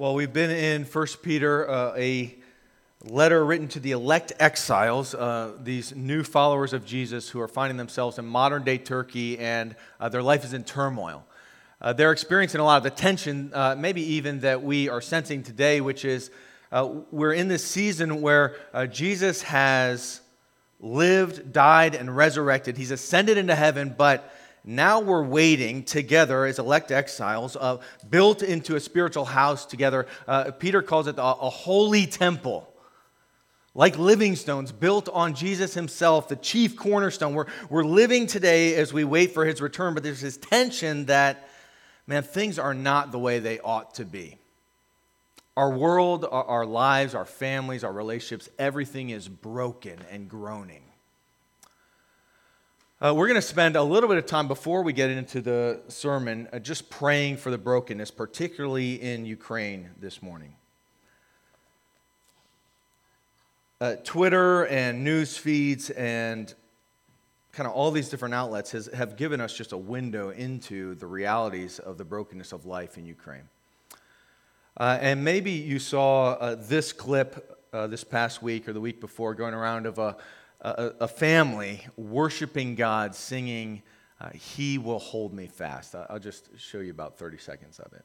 Well, we've been in 1 Peter, uh, a letter written to the elect exiles, uh, these new followers of Jesus who are finding themselves in modern day Turkey and uh, their life is in turmoil. Uh, they're experiencing a lot of the tension, uh, maybe even that we are sensing today, which is uh, we're in this season where Jesus has lived, died, and resurrected. He's ascended into heaven, but now we're waiting together as elect exiles, uh, built into a spiritual house together. Uh, Peter calls it a, a holy temple. Like living stones built on Jesus himself, the chief cornerstone. We're, we're living today as we wait for his return, but there's this tension that, man, things are not the way they ought to be. Our world, our, our lives, our families, our relationships, everything is broken and groaning. Uh, we're going to spend a little bit of time before we get into the sermon uh, just praying for the brokenness, particularly in Ukraine this morning. Uh, Twitter and news feeds and kind of all these different outlets has, have given us just a window into the realities of the brokenness of life in Ukraine. Uh, and maybe you saw uh, this clip uh, this past week or the week before going around of a a, a family worshiping God, singing, uh, He will hold me fast. I'll just show you about 30 seconds of it.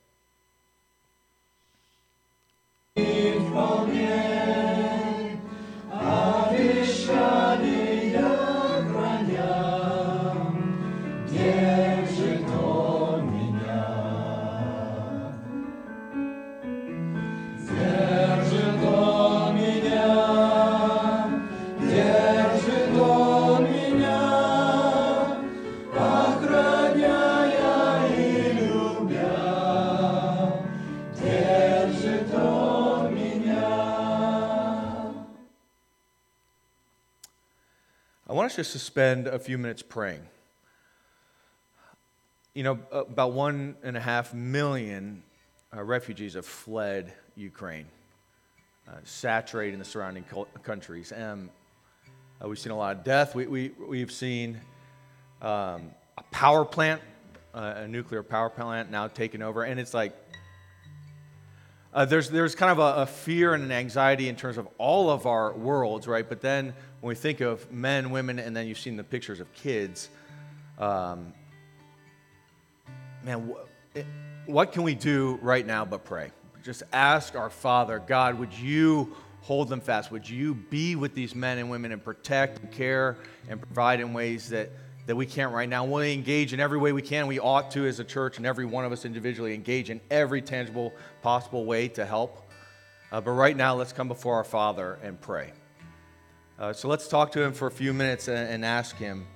Us just to spend a few minutes praying. You know, about one and a half million uh, refugees have fled Ukraine, uh, saturating the surrounding countries. And uh, we've seen a lot of death. We, we, we've seen um, a power plant, uh, a nuclear power plant now taken over. And it's like, uh, there's, there's kind of a, a, fear and an anxiety in terms of all of our worlds, right? But then when we think of men, women, and then you've seen the pictures of kids, um, man, wh- it, what can we do right now but pray? Just ask our Father, God, would you hold them fast? Would you be with these men and women and protect and care and provide in ways that that we can't right now. We'll engage in every way we can. We ought to, as a church, and every one of us individually, engage in every tangible possible way to help. Uh, but right now, let's come before our Father and pray. Uh, so let's talk to Him for a few minutes and, and ask Him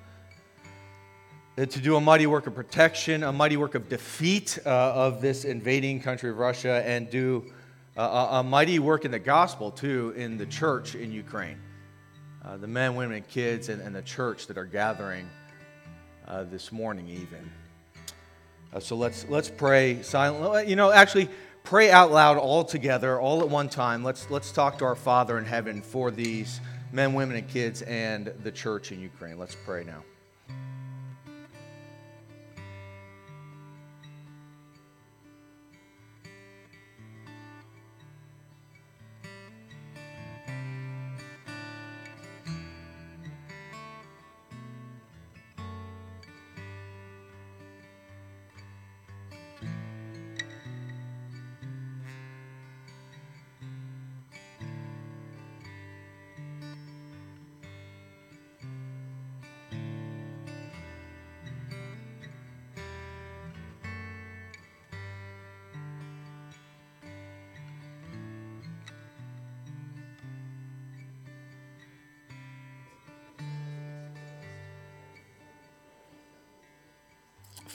to do a mighty work of protection, a mighty work of defeat uh, of this invading country of Russia, and do a, a, mighty work in the gospel, too, in the church in Ukraine. Uh, the men, women, and kids, and, and the church that are gathering uh, this morning, even. Uh, so let's let's pray silently. You know, actually, pray out loud all together, all at one time. Let's let's talk to our Father in heaven for these men, women, and kids, and the church in Ukraine. Let's pray now.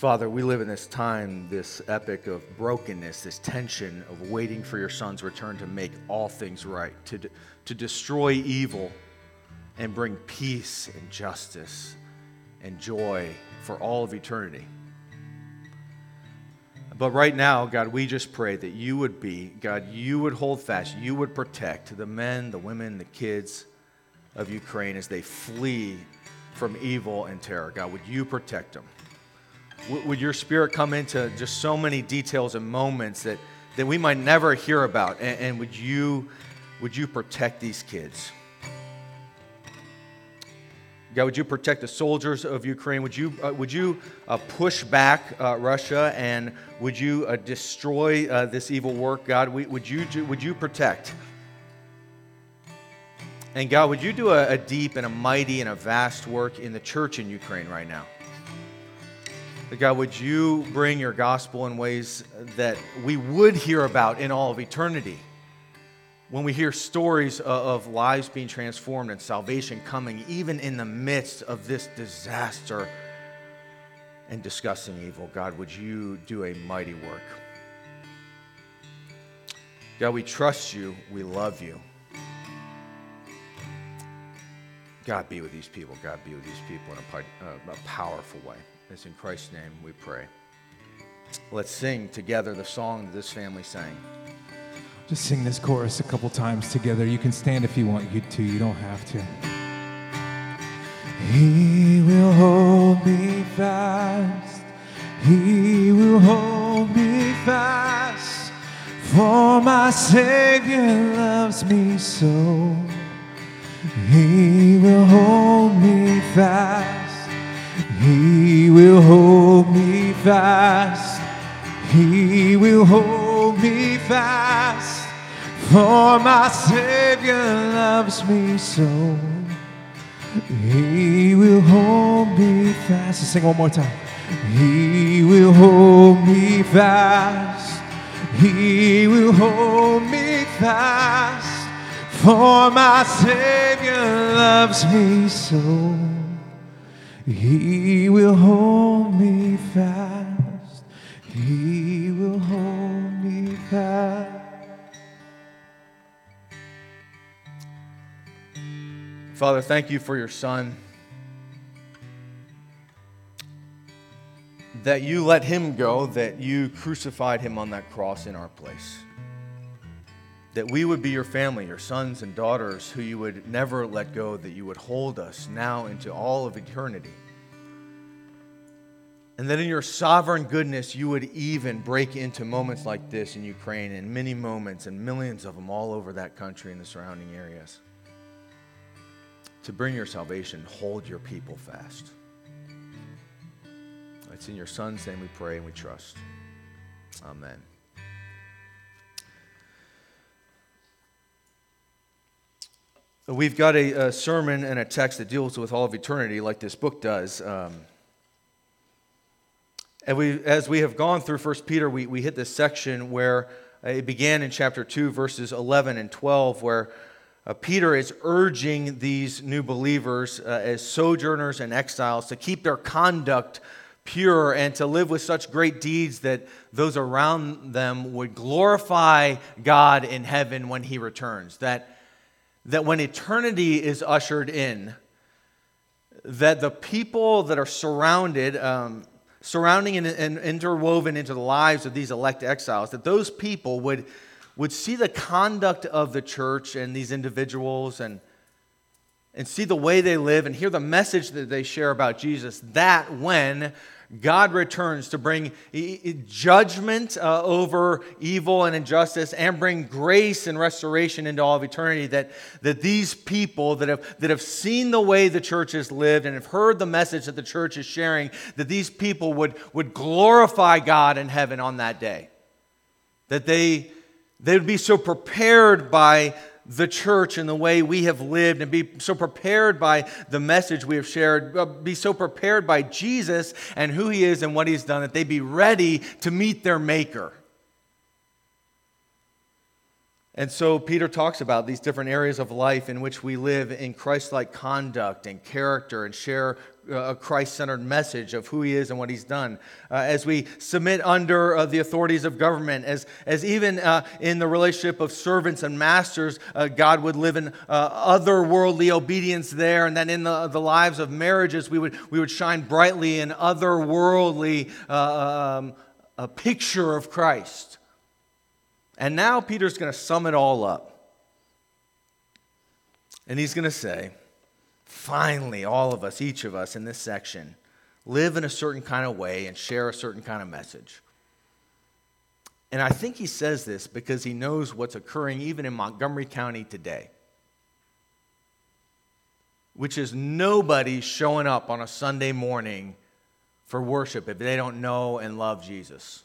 Father, we live in this time, this epic of brokenness, this tension of waiting for your son's return to make all things right, to, to destroy evil and bring peace and justice and joy for all of eternity. But right now, God, we just pray that you would be, God, you would hold fast, you would protect the men, the women, the kids of Ukraine as they flee from evil and terror. God, would you protect them? Would your spirit come into just so many details and moments that, that we might never hear about. And, and would, you, would you protect these kids? God, would you protect the soldiers of Ukraine? Would you, uh, would you uh, push back uh, Russia and would you uh, destroy uh, this evil work? God, we, would you, would you protect? And God, would you do a, a deep and a mighty and a vast work in the church in Ukraine right now? God, would you bring your gospel in ways that we would hear about in all of eternity? when we hear stories of lives being transformed and salvation coming, even in the midst of this disaster and disgusting evil, God, would you do a mighty work? God, we trust you. We love you. God, be with these people. God, be with these people in a, uh, powerful way. It's in Christ's name we pray. Let's sing together the song that this family sang. Just sing this chorus a couple times together. You can stand if you want you to, you don't have to. He will hold me fast. He will hold me fast. For my Savior loves me so. He will hold me fast. He will hold me fast. He will hold me fast. For my Savior loves me so. He will hold me fast. Let's sing one more time. He will hold me fast. He will hold me fast. For my Savior loves me so. He will hold me fast. He will hold me fast. Father, thank you for your Son. That you let him go, that you crucified him on that cross in our place. That we would be your family, your sons and daughters, who you would never let go, that you would hold us now into all of eternity. And that in your sovereign goodness, you would even break into moments like this in Ukraine and many moments and millions of them all over that country and the surrounding areas to bring your salvation, hold your people fast. It's in your Son's name we pray and we trust. Amen. We've got a, a, sermon and a text that deals with all of eternity, like this book does. Um, and we, as we have gone through 1 Peter, we, we hit this section where it began in chapter 2, verses 11 and 12, where uh, Peter is urging these new believers uh, as sojourners and exiles to keep their conduct pure and to live with such great deeds that those around them would glorify God in heaven when he returns. That, that when eternity is ushered in, that the people that are surrounded, um, surrounding and, and interwoven into the lives of these elect exiles, that those people would would see the conduct of the church and these individuals and, and see the way they live and hear the message that they share about Jesus, that when God returns to bring judgment uh, over evil and injustice and bring grace and restoration into all of eternity. That, that these people that have, that have seen the way the church has lived and have heard the message that the church is sharing, that these people would, would glorify God in heaven on that day. That they they would be so prepared by the church and the way we have lived and be so prepared by the message we have shared, uh, be so prepared by Jesus and who he is and what he's done that they be ready to meet their maker. And so Peter talks about these different areas of life in which we live in Christ like conduct and character and share a Christ centered message of who he is and what he's done. Uh, as we submit under uh, the authorities of government, as, as even uh, in the relationship of servants and masters, uh, God would live in uh, otherworldly obedience there. And then in the, the lives of marriages, we would, we would shine brightly in otherworldly um, a picture of Christ. And now Peter's going to sum it all up. And he's going to say, finally, all of us, each of us in this section, live in a certain kind of way and share a certain kind of message. And I think he says this because he knows what's occurring even in Montgomery County today, which is nobody showing up on a Sunday morning for worship if they don't know and love Jesus.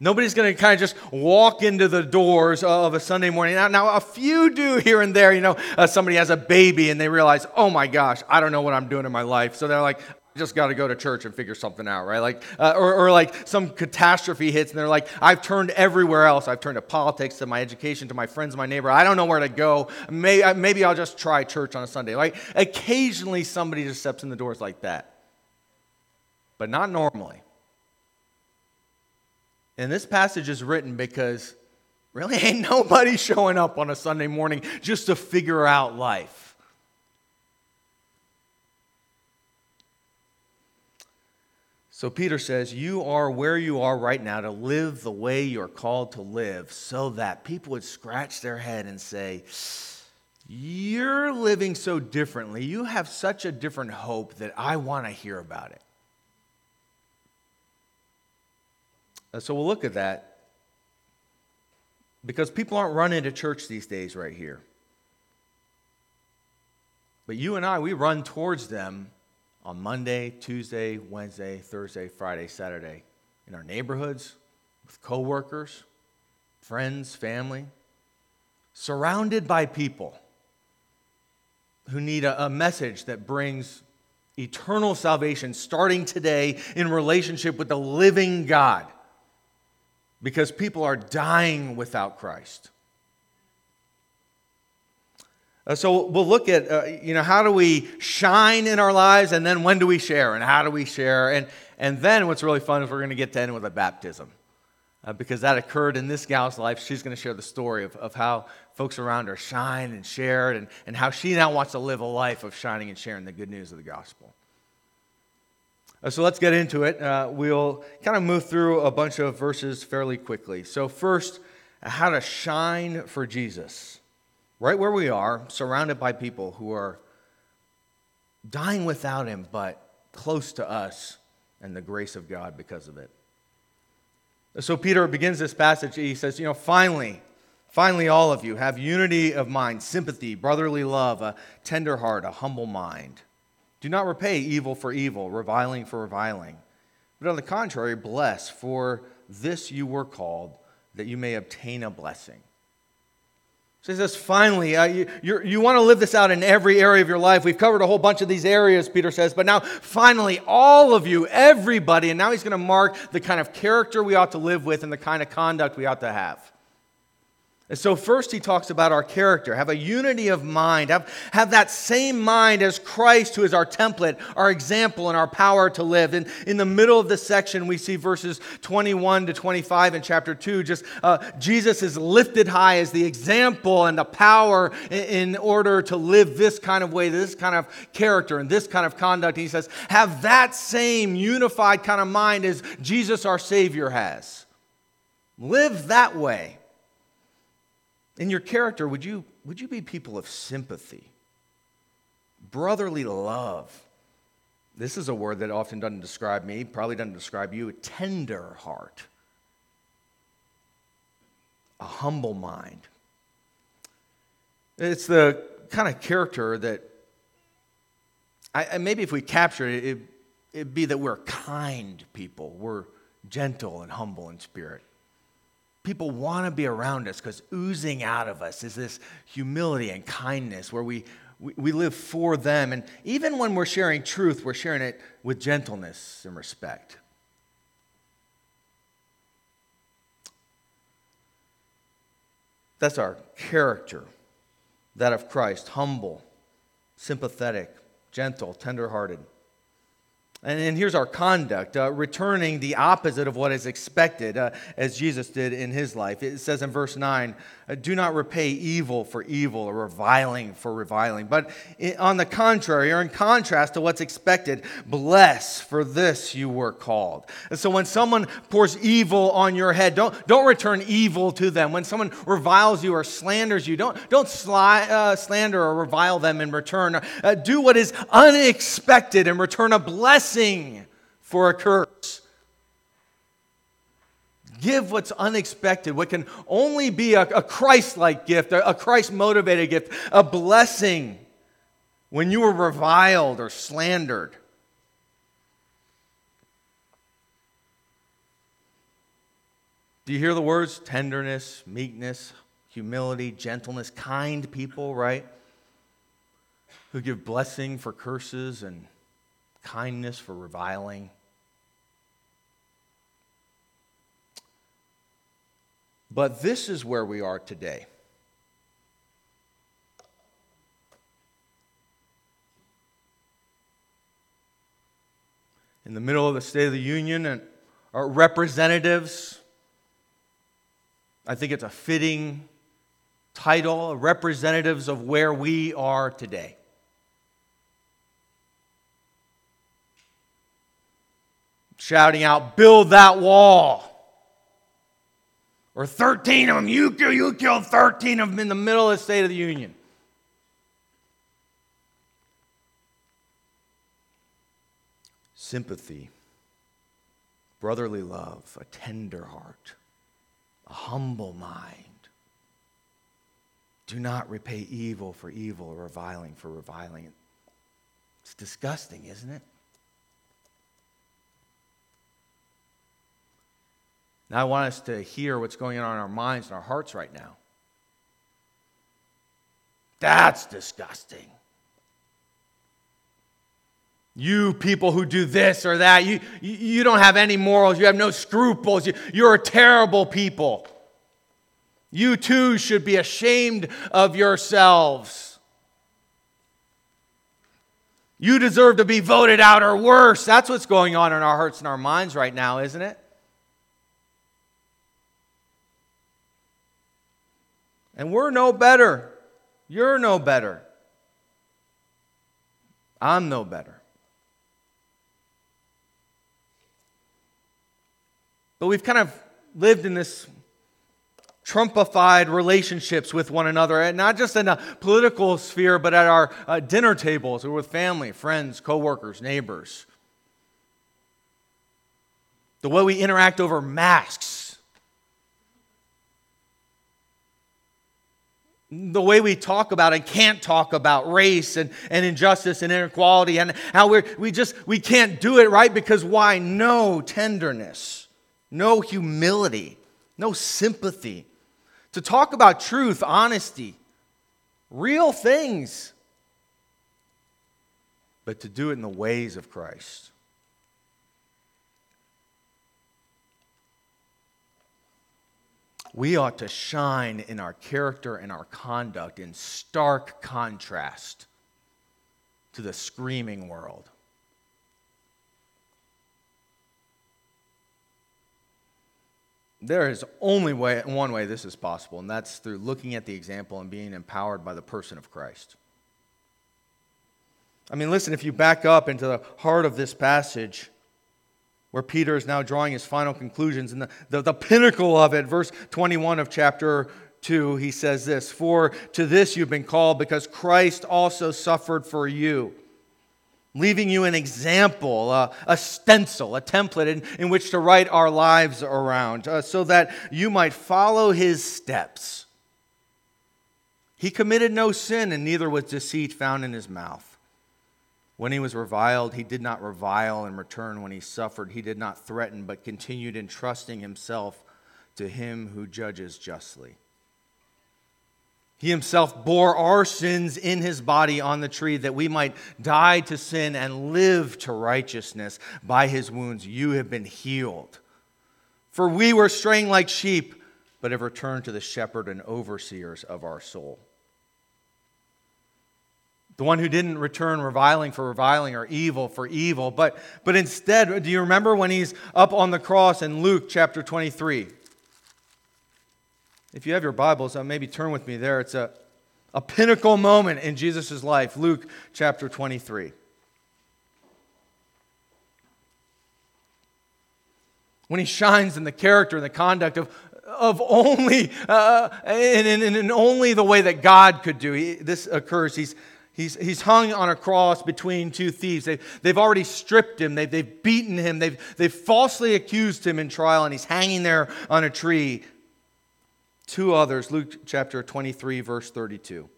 Nobody's going to kind of just walk into the doors of a Sunday morning. Now, now a few do here and there. You know, uh, somebody has a baby and they realize, oh my gosh, I don't know what I'm doing in my life. So they're like, I just got to go to church and figure something out, right? Like, uh, or, or like some catastrophe hits and they're like, I've turned everywhere else. I've turned to politics, to my education, to my friends, my neighbor. I don't know where to go. Maybe, maybe I'll just try church on a Sunday. Like, occasionally somebody just steps in the doors like that, but not normally. And this passage is written because really ain't nobody showing up on a Sunday morning just to figure out life. So Peter says, You are where you are right now to live the way you're called to live, so that people would scratch their head and say, You're living so differently. You have such a different hope that I want to hear about it. Uh, so we'll look at that because people aren't running to church these days right here. But you and I, we run towards them on Monday, Tuesday, Wednesday, Thursday, Friday, Saturday in our neighborhoods, with coworkers, friends, family, surrounded by people who need a, a message that brings eternal salvation starting today in relationship with the living God because people are dying without Christ. Uh, so we'll look at, uh, you know, how do we shine in our lives and then when do we share and how do we share? And, and then what's really fun is we're going to get to end with a baptism uh, because that occurred in this gal's life. She's going to share the story of, of how folks around her shine and shared and, and how she now wants to live a life of shining and sharing the good news of the gospel. Uh, so let's get into it. Uh, we'll kind of move through a bunch of verses fairly quickly. So, first, how to shine for Jesus. Right where we are, surrounded by people who are dying without Him, but close to us and the grace of God because of it. So, Peter begins this passage. He says, You know, finally, finally, all of you have unity of mind, sympathy, brotherly love, a tender heart, a humble mind. Do not repay evil for evil, reviling for reviling. But on the contrary, bless, for this you were called, that you may obtain a blessing. So he says, finally, uh, you, you want to live this out in every area of your life. We've covered a whole bunch of these areas, Peter says, but now finally, all of you, everybody, and now he's going to mark the kind of character we ought to live with and the kind of conduct we ought to have. And so, first, he talks about our character. Have a unity of mind. Have, have that same mind as Christ, who is our template, our example, and our power to live. And in the middle of this section, we see verses 21 to 25 in chapter 2. Just uh, Jesus is lifted high as the example and the power in, in order to live this kind of way, this kind of character, and this kind of conduct. And he says, Have that same unified kind of mind as Jesus, our Savior, has. Live that way. In your character, would you, would you be people of sympathy, brotherly love? This is a word that often doesn't describe me, probably doesn't describe you. A tender heart, a humble mind. It's the kind of character that, I, maybe if we capture it, it, it'd be that we're kind people, we're gentle and humble in spirit people want to be around us because oozing out of us is this humility and kindness where we, we, we, live for them. And even when we're sharing truth, we're sharing it with gentleness and respect. That's our character, that of Christ humble, sympathetic, gentle, tenderhearted. And, and here's our conduct uh, returning the opposite of what is expected, uh, as Jesus did in his life. It says in verse 9, uh, Do not repay evil for evil or reviling for reviling, but on the contrary, or in contrast to what's expected, bless, for this you were called. And so when someone pours evil on your head, don't, don't return evil to them. When someone reviles you or slanders you, don't, don't sly, uh, slander or revile them in return. Uh, do what is unexpected and return a blessing blessing for a curse. give what's unexpected, what can only be a, a Christ like gift, a, a Christ motivated gift, a blessing when you were reviled or slandered. Do you hear the words tenderness, meekness, humility, gentleness, kind people, right? Who give blessing for curses and kindness for reviling. But this is where we are today. In the middle of the State of the Union, and our representatives I think it's a fitting title, representatives of where we are today. Shouting out, build that wall. Or 13 of them, you, kill, you killed 13 of them in the middle of the State of the Union. Sympathy, brotherly love, a tender heart a humble mind. Do not repay evil for evil or reviling for reviling. It's disgusting, isn't it? Now, I want us to hear what's going on in our minds and our hearts right now. That's disgusting. You people who do this or that, you, you don't have any morals, you have no scruples, you, you're terrible people. You too should be ashamed of yourselves. You deserve to be voted out or worse. That's what's going on in our hearts and our minds right now, isn't it? And we're no better. You're no better. I'm no better. But we've kind of lived in this Trumpified relationships with one another, and not just in a political sphere, but at our uh, dinner tables or with family, friends, coworkers, neighbors. The way we interact over masks. The way we talk about and can't talk about race and, and injustice and inequality, and how we we just we can't do it right because why? No tenderness no humility, no sympathy. To talk about truth, honesty, real things, but to do it in the ways of Christ. We ought to shine in our character and our conduct in stark contrast to the screaming world. there is only way, one way this is possible, and that's through looking at the example and being empowered by the person of Christ. I mean, listen, if you back up into the heart of this passage, where Peter is now drawing his final conclusions, and the, the, the pinnacle of it, verse 21 of chapter 2, he says this For to this you've been called, because Christ also suffered for you leaving you an example, a stencil, a template in, in, which to write our lives around, uh, so that you might follow his steps. He committed no sin, and neither was deceit found in his mouth. When he was reviled, he did not revile in return. When he suffered, he did not threaten, but continued entrusting himself to him who judges justly. He himself bore our sins in his body on the tree that we might die to sin and live to righteousness. By his wounds you have been healed. For we were straying like sheep, but have returned to the shepherd and overseers of our soul. The one who didn't return reviling for reviling or evil for evil, but, but instead, do you remember when he's up on the cross in Luke chapter 23? If you have your Bibles, uh, maybe turn with me there. It's a, a pinnacle moment in Jesus' life, Luke chapter 23. When he shines in the character and the conduct of, of only, uh, in, in, in only the way that God could do. He, this occurs. He's, He's, he's hung on a cross between two thieves. They, they've already stripped him, they've, they've beaten him, they've, they've falsely accused him in trial, and he's hanging there on a tree. Two others, Luke chapter 23, verse 32.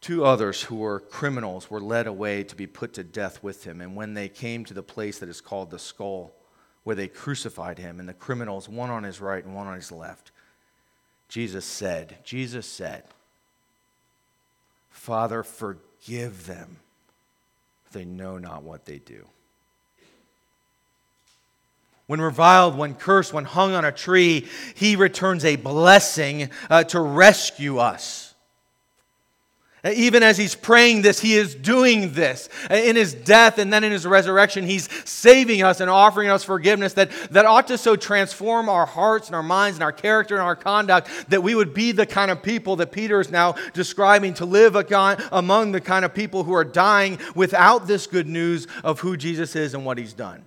Two others who were criminals were led away to be put to death with him. And when they came to the place that is called the skull, where they crucified him, and the criminals, one on his right and one on his left, Jesus said, Jesus said, Father, forgive them. They know not what they do. When reviled, when cursed, when hung on a tree, he returns a blessing uh, to rescue us. Even as he's praying this, he is doing this. In his death and then in his resurrection, he's saving us and offering us forgiveness that, that ought to so transform our hearts and our minds and our character and our conduct that we would be the kind of people that Peter is now describing to live among the kind of people who are dying without this good news of who Jesus is and what he's done.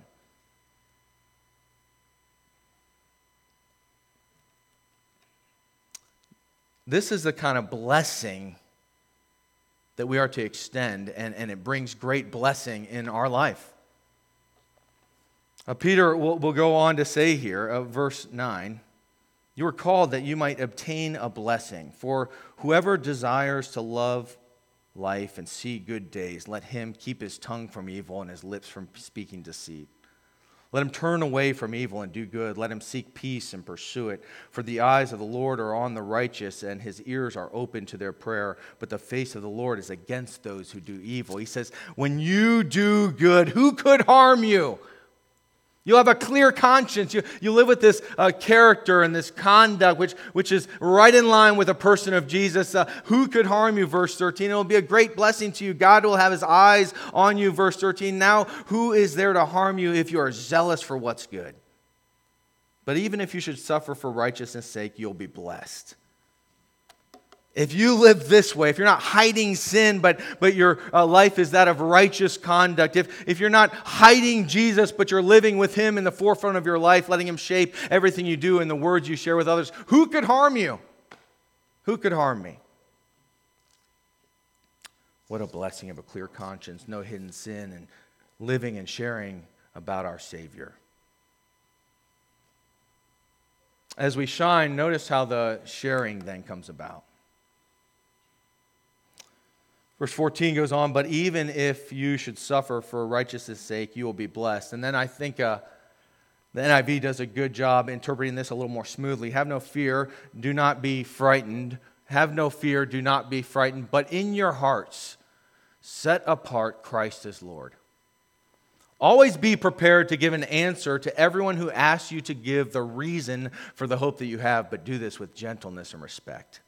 This is the kind of blessing that we are to extend, and, and it brings great blessing in our life. Uh, Peter will, will go on to say here, uh, verse 9, You were called that you might obtain a blessing. For whoever desires to love life and see good days, let him keep his tongue from evil and his lips from speaking deceit. Let him turn away from evil and do good. Let him seek peace and pursue it. For the eyes of the Lord are on the righteous, and his ears are open to their prayer. But the face of the Lord is against those who do evil. He says, When you do good, who could harm you? You'll have a clear conscience. You, you live with this uh, character and this conduct, which, which is right in line with a person of Jesus. Uh, who could harm you? Verse 13. It will be a great blessing to you. God will have his eyes on you. Verse 13. Now, who is there to harm you if you are zealous for what's good? But even if you should suffer for righteousness' sake, you'll be blessed. If you live this way, if you're not hiding sin, but, but your uh, life is that of righteous conduct, if, if you're not hiding Jesus, but you're living with Him in the forefront of your life, letting Him shape everything you do and the words you share with others, who could harm you? Who could harm me? What a blessing of a clear conscience, no hidden sin, and living and sharing about our Savior. As we shine, notice how the sharing then comes about. Verse 14 goes on, but even if you should suffer for righteousness' sake, you will be blessed. And then I think uh, the NIV does a good job interpreting this a little more smoothly. Have no fear, do not be frightened. Have no fear, do not be frightened, but in your hearts, set apart Christ as Lord. Always be prepared to give an answer to everyone who asks you to give the reason for the hope that you have, but do this with gentleness and respect.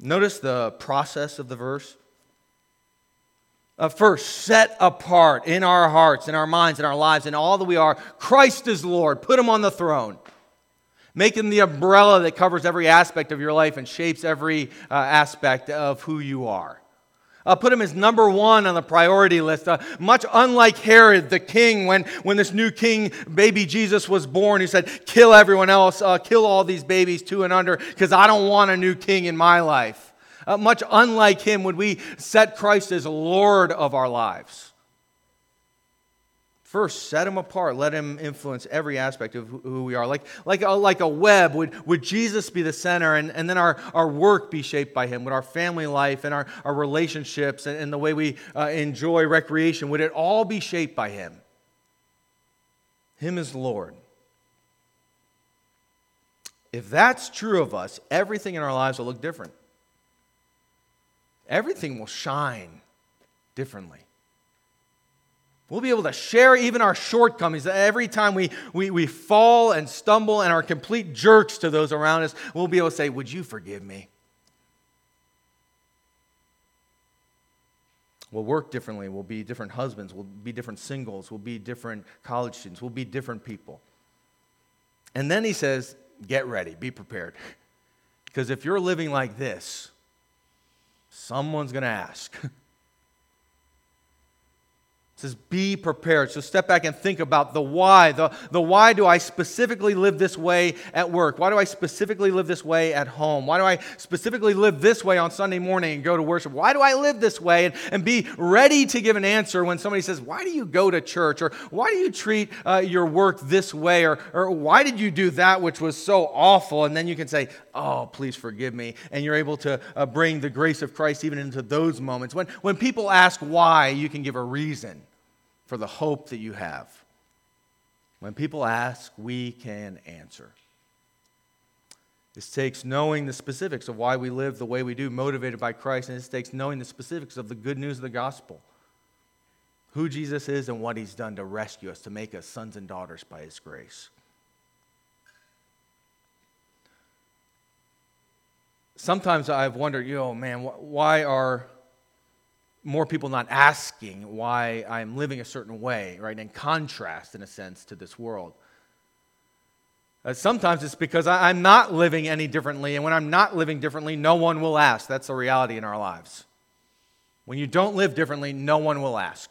Notice the process of the verse. Uh, first, set apart in our hearts, in our minds, in our lives, in all that we are. Christ is Lord. Put him on the throne. Make him the umbrella that covers every aspect of your life and shapes every uh, aspect of who you are uh, put him as number one on the priority list. Uh, much unlike Herod, the king, when, when this new king, baby Jesus, was born, he said, Kill everyone else, uh, kill all these babies two and under, because I don't want a new king in my life. Uh, much unlike him, would we set Christ as Lord of our lives? First, set him apart. Let him influence every aspect of who we are. Like, like, a, like a web, would, would Jesus be the center and, and then our, our work be shaped by him? Would our family life and our, our relationships and, and the way we uh, enjoy recreation, would it all be shaped by him? Him as Lord. If that's true of us, everything in our lives will look different. Everything will shine differently. We'll be able to share even our shortcomings. Every time we, we, we fall and stumble and are complete jerks to those around us, we'll be able to say, Would you forgive me? We'll work differently. We'll be different husbands. We'll be different singles. We'll be different college students. We'll be different people. And then he says, Get ready, be prepared. Because if you're living like this, someone's going to ask. It says, be prepared. So step back and think about the why. The, the why do I specifically live this way at work? Why do I specifically live this way at home? Why do I specifically live this way on Sunday morning and go to worship? Why do I live this way? And, and be ready to give an answer when somebody says, Why do you go to church? Or why do you treat uh, your work this way? Or, or why did you do that which was so awful? And then you can say, Oh, please forgive me. And you're able to uh, bring the grace of Christ even into those moments. When, when people ask why, you can give a reason for the hope that you have. When people ask, we can answer. This takes knowing the specifics of why we live the way we do, motivated by Christ, and this takes knowing the specifics of the good news of the gospel who Jesus is and what he's done to rescue us, to make us sons and daughters by his grace. Sometimes I've wondered, you know, man, why are more people not asking why I'm living a certain way, right? In contrast, in a sense, to this world. Uh, sometimes it's because I, I'm not living any differently, and when I'm not living differently, no one will ask. That's the reality in our lives. When you don't live differently, no one will ask.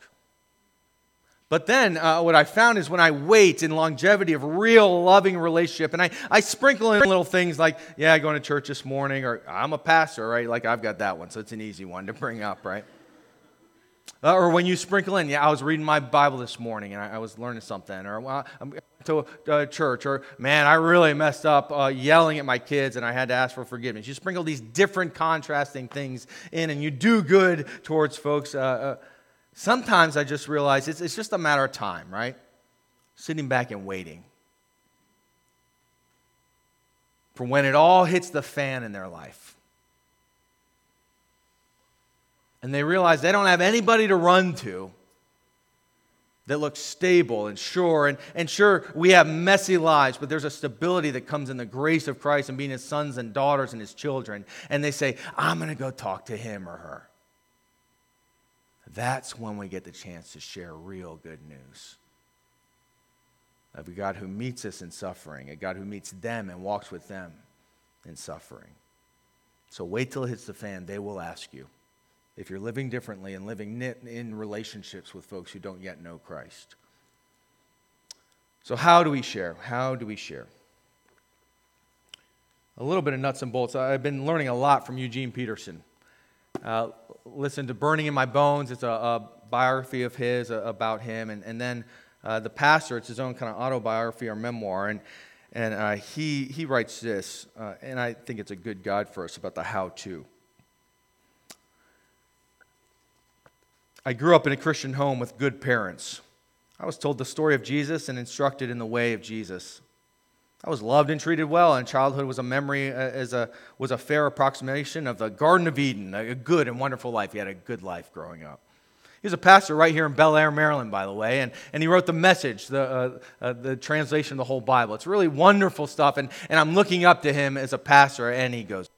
But then uh, what I found is when I wait in longevity of real loving relationship, and I, I sprinkle in little things like, yeah, going to church this morning, or I'm a pastor, right? Like I've got that one, so it's an easy one to bring up, right? Uh, or when you sprinkle in, yeah, I was reading my Bible this morning and I, I was learning something. Or well, I'm to uh, church. Or man, I really messed up uh, yelling at my kids and I had to ask for forgiveness. You sprinkle these different contrasting things in and you do good towards folks. Uh, uh, sometimes I just realize it's, it's just a matter of time, right? Sitting back and waiting for when it all hits the fan in their life and they realize they don't have anybody to run to that looks stable and sure. And, and sure, we have messy lives, but there's a stability that comes in the grace of Christ and being his sons and daughters and his children. And they say, I'm going to go talk to him or her. That's when we get the chance to share real good news of a God who meets us in suffering, a God who meets them and walks with them in suffering. So wait till it hits the fan. They will ask you if you're living differently and living in relationships with folks who don't yet know Christ. So, how do we share? How do we share? A little bit of nuts and bolts. I've been learning a lot from Eugene Peterson. Uh, listen to Burning in My Bones, it's a, a biography of his uh, about him. And, and then uh, The Pastor, it's his own kind of autobiography or memoir. And, and uh, he, he writes this, uh, and I think it's a good guide for us about the how to. I grew up in a Christian home with good parents. I was told the story of Jesus and instructed in the way of Jesus. I was loved and treated well, and childhood was a memory uh, as a was a fair approximation of the Garden of Eden, a good and wonderful life. He had a good life growing up. He was a pastor right here in Bel Air, Maryland, by the way, and, and he wrote the message, the, uh, uh, the translation of the whole Bible. It's really wonderful stuff, and, and I'm looking up to him as a pastor, and he goes.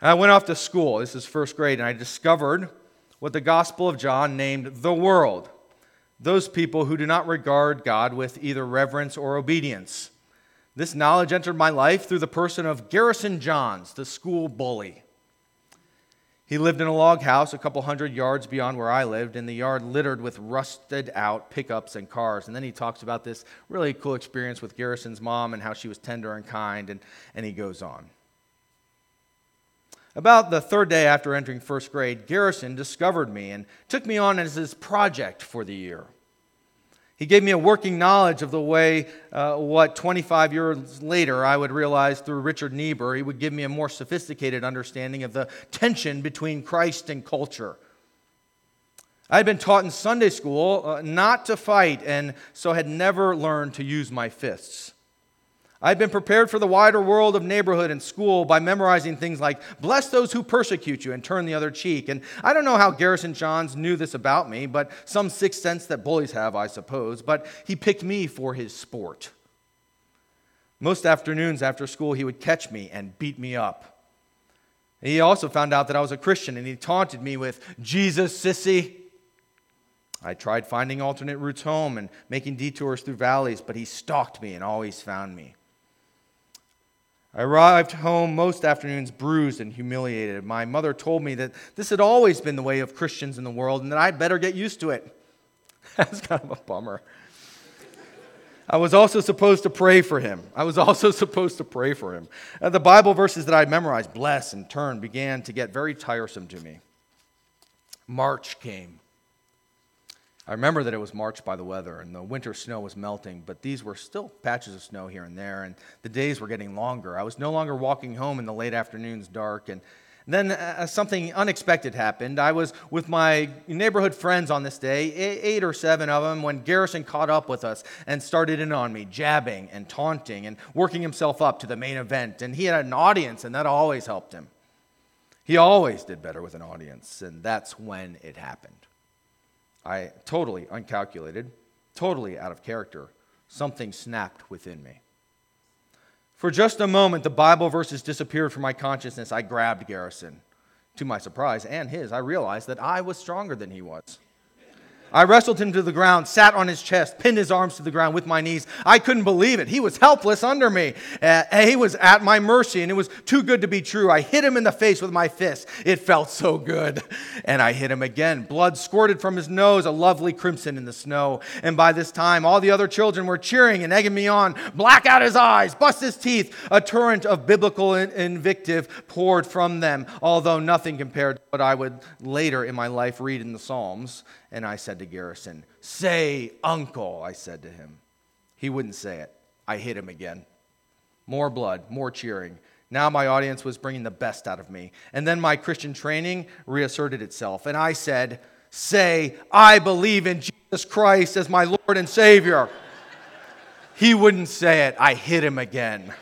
I went off to school. This is first grade, and I discovered what the Gospel of John named the world those people who do not regard God with either reverence or obedience. This knowledge entered my life through the person of Garrison Johns, the school bully. He lived in a log house a couple hundred yards beyond where I lived, in the yard littered with rusted out pickups and cars. And then he talks about this really cool experience with Garrison's mom and how she was tender and kind, and, and he goes on. About the third day after entering first grade, Garrison discovered me and took me on as his project for the year. He gave me a working knowledge of the way uh, what 25 years later I would realize through Richard Niebuhr. He would give me a more sophisticated understanding of the tension between Christ and culture. I had been taught in Sunday school uh, not to fight, and so had never learned to use my fists. I've been prepared for the wider world of neighborhood and school by memorizing things like, bless those who persecute you and turn the other cheek. And I don't know how Garrison Johns knew this about me, but some sixth sense that bullies have, I suppose. But he picked me for his sport. Most afternoons after school, he would catch me and beat me up. He also found out that I was a Christian and he taunted me with, Jesus, sissy. I tried finding alternate routes home and making detours through valleys, but he stalked me and always found me. I arrived home most afternoons bruised and humiliated. My mother told me that this had always been the way of Christians in the world and that I'd better get used to it. That's kind of a bummer. I was also supposed to pray for him. I was also supposed to pray for him. Uh, the Bible verses that I memorized, bless and turn, began to get very tiresome to me. March came. I remember that it was March by the weather and the winter snow was melting, but these were still patches of snow here and there, and the days were getting longer. I was no longer walking home in the late afternoons dark, and then uh, something unexpected happened. I was with my neighborhood friends on this day, eight or seven of them, when Garrison caught up with us and started in on me, jabbing and taunting and working himself up to the main event. And he had an audience, and that always helped him. He always did better with an audience, and that's when it happened. I totally uncalculated, totally out of character. Something snapped within me. For just a moment, the Bible verses disappeared from my consciousness. I grabbed Garrison. To my surprise and his, I realized that I was stronger than he was. I wrestled him to the ground, sat on his chest, pinned his arms to the ground with my knees. I couldn't believe it. He was helpless under me. Uh, he was at my mercy, and it was too good to be true. I hit him in the face with my fist. It felt so good. And I hit him again. Blood squirted from his nose, a lovely crimson in the snow. And by this time, all the other children were cheering and egging me on. Black out his eyes, bust his teeth. A torrent of biblical invective poured from them, although nothing compared to what I would later in my life read in the Psalms. And I said to Garrison, Say, uncle, I said to him. He wouldn't say it. I hit him again. More blood, more cheering. Now my audience was bringing the best out of me. And then my Christian training reasserted itself. And I said, Say, I believe in Jesus Christ as my Lord and Savior. he wouldn't say it. I hit him again.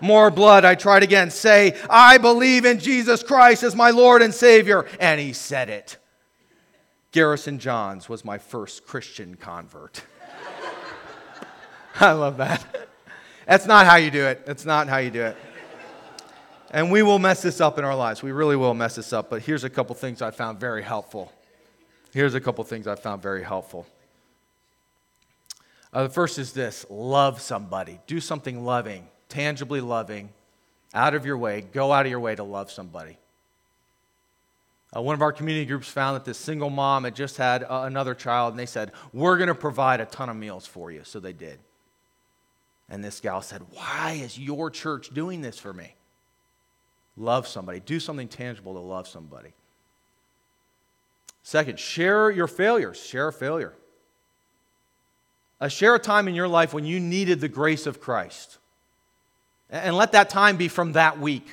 More blood. I tried again. Say, I believe in Jesus Christ as my Lord and Savior. And he said it. Garrison Johns was my first Christian convert. I love that. That's not how you do it. That's not how you do it. And we will mess this up in our lives. We really will mess this up. But here's a couple things I found very helpful. Here's a couple things I found very helpful. Uh, the first is this love somebody. Do something loving, tangibly loving, out of your way. Go out of your way to love somebody. Uh, one of our community groups found that this single mom had just had uh, another child, and they said, We're going to provide a ton of meals for you. So they did. And this gal said, Why is your church doing this for me? Love somebody. Do something tangible to love somebody. Second, share your failures. Share a failure. Uh, share a time in your life when you needed the grace of Christ. And let that time be from that week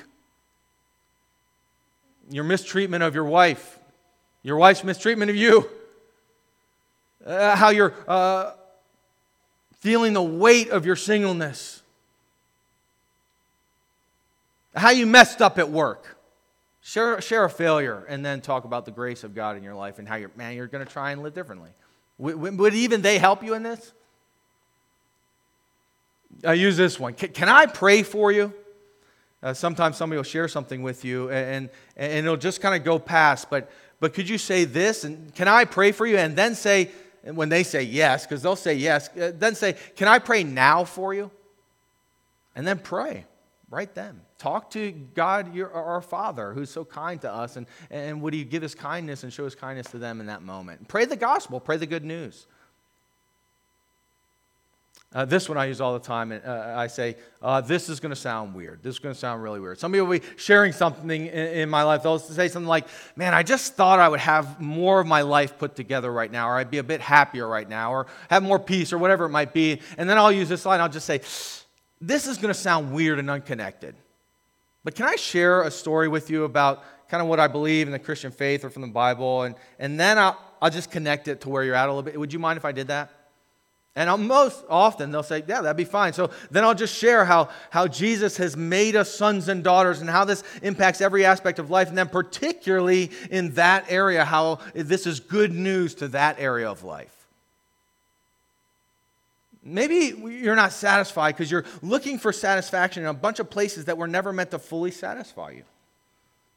your mistreatment of your wife, your wife's mistreatment of you, uh, how you're uh, feeling the weight of your singleness, how you messed up at work. Share, share a failure and then talk about the grace of God in your life and how you're, man, you're going to try and live differently. Would, would even they help you in this? I use this one. Can, can I pray for you? Uh, sometimes somebody will share something with you and, and it'll just kind of go past. But, but could you say this? And can I pray for you? And then say, and when they say yes, because they'll say yes, uh, then say, Can I pray now for you? And then pray right then. Talk to God, your, our Father, who's so kind to us, and, and would He give His kindness and show His kindness to them in that moment? Pray the gospel, pray the good news. Uh, this one I use all the time, and uh, I say, uh, This is going to sound weird. This is going to sound really weird. Somebody will be sharing something in, in, my life. They'll say something like, Man, I just thought I would have more of my life put together right now, or I'd be a bit happier right now, or have more peace, or whatever it might be. And then I'll use this line. I'll just say, This is going to sound weird and unconnected. But can I share a story with you about kind of what I believe in the Christian faith or from the Bible? And, and then I'll, I'll just connect it to where you're at a little bit. Would you mind if I did that? And most often they'll say, Yeah, that'd be fine. So then I'll just share how, how Jesus has made us sons and daughters and how this impacts every aspect of life. And then, particularly in that area, how this is good news to that area of life. Maybe you're not satisfied because you're looking for satisfaction in a bunch of places that were never meant to fully satisfy you.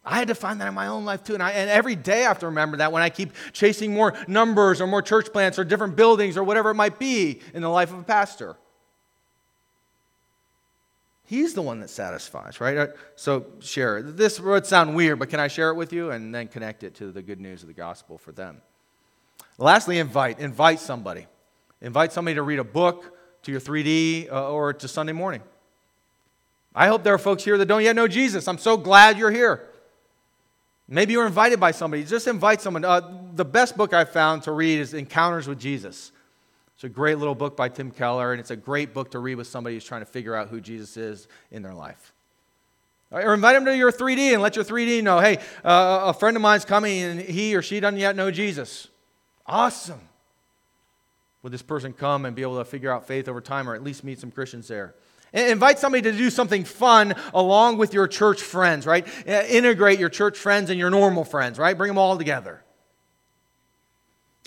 I had to find that in my own life too. And, I, and every day I have to remember that when I keep chasing more numbers or more church plants or different buildings or whatever it might be in the life of a pastor. He's the one that satisfies, right? Uh, so share. This would sound weird, but can I share it with you and then connect it to the good news of the gospel for them? Lastly, invite. Invite somebody. Invite somebody to read a book, to your 3D, uh, or to Sunday morning. I hope there are folks here that don't yet know Jesus. I'm so glad you're here. Maybe you're invited by somebody. Just invite someone. Uh, the best book I've found to read is Encounters with Jesus. It's a great little book by Tim Keller, and it's a great book to read with somebody who's trying to figure out who Jesus is in their life. Or invite them to your 3D and let your 3D know hey, uh, a friend of mine's coming and he or she doesn't yet know Jesus. Awesome. Would this person come and be able to figure out faith over time or at least meet some Christians there? Invite somebody to do something fun along with your church friends, right? Integrate your church friends and your normal friends, right? Bring them all together.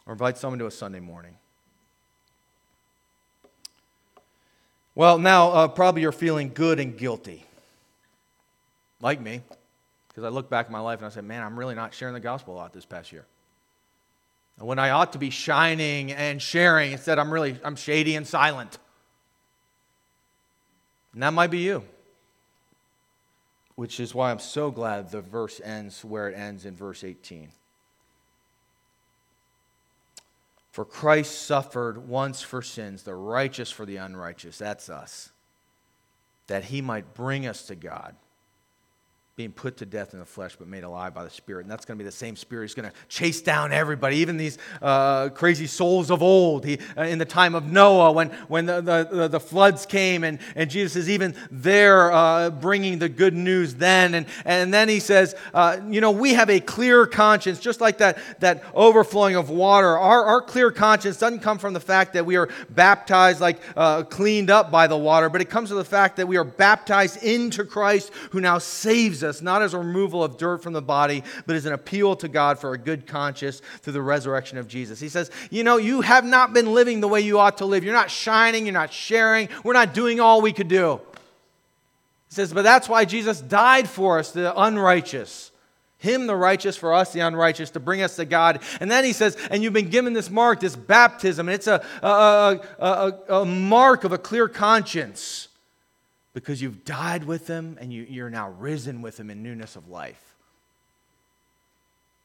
Or invite someone to a Sunday morning. Well, now uh, probably you're feeling good and guilty, like me, because I look back at my life and I say, man, I'm really not sharing the gospel a lot this past year. And when I ought to be shining and sharing, instead I'm really I'm shady and silent. And that might be you. Which is why I'm so glad the verse ends where it ends in verse 18. For Christ suffered once for sins, the righteous for the unrighteous. That's us. That he might bring us to God being put to death in the flesh but made alive by the spirit. And that's going to be the same spirit. He's going to chase down everybody even these uh, crazy souls of old. He, uh, in the time of noah when, when the, the, the, floods came and, and jesus is even there uh, bringing the good news then. And, and then he says uh, you know we have a clear conscience just like that, that overflowing of water. Our, our clear conscience doesn't come from the fact that we are baptized like uh, cleaned up by the water but it comes from the fact that we are baptized into christ who now saves us, not as a removal of dirt from the body, but as an appeal to God for a good conscience through the resurrection of Jesus. He says, You know, you have not been living the way you ought to live. You're not shining, you're not sharing, we're not doing all we could do. He says, But that's why Jesus died for us, the unrighteous. Him, the righteous, for us, the unrighteous, to bring us to God. And then he says, and you've been given this mark, this baptism, and it's a, a, a, a mark of a clear conscience because you've died with him and you, you're now risen with him in newness of life.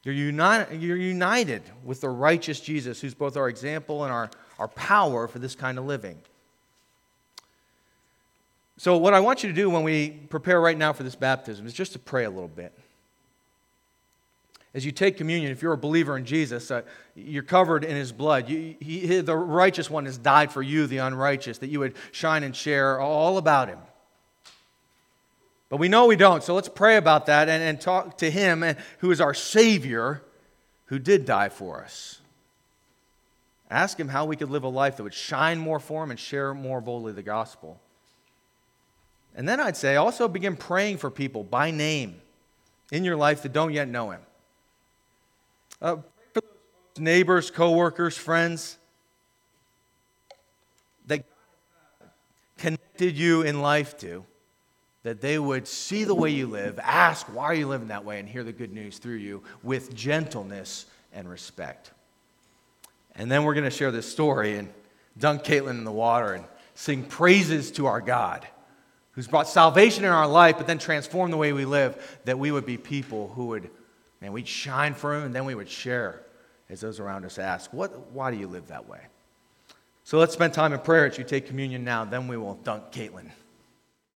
You're, uni- you're united with the righteous Jesus, who's both our example and our, our power for this kind of living. So, what I want you to do when we prepare right now for this baptism is just to pray a little bit. As you take communion, if you're a believer in Jesus, uh, you're covered in his blood. You, he, the righteous one has died for you, the unrighteous, that you would shine and share all about him. But we know we don't. So let's pray about that and, and talk to Him, and who is our Savior, who did die for us. Ask Him how we could live a life that would shine more for Him and share more boldly the gospel. And then I'd say also begin praying for people by name in your life that don't yet know Him. Uh, neighbors, coworkers, friends that connected you in life to that they would see the way you live, ask, why are you living that way, and hear the good news through you with gentleness and respect. And then we're going to share this story and dunk Caitlin in the water and sing praises to our God who's brought salvation in our life, but then transformed the way we live, that we would be people who would, man, we'd shine for Him and then we would share as those around us ask, what, why do you live that way? So let's spend time in prayer as you take communion now, then we will dunk Caitlin.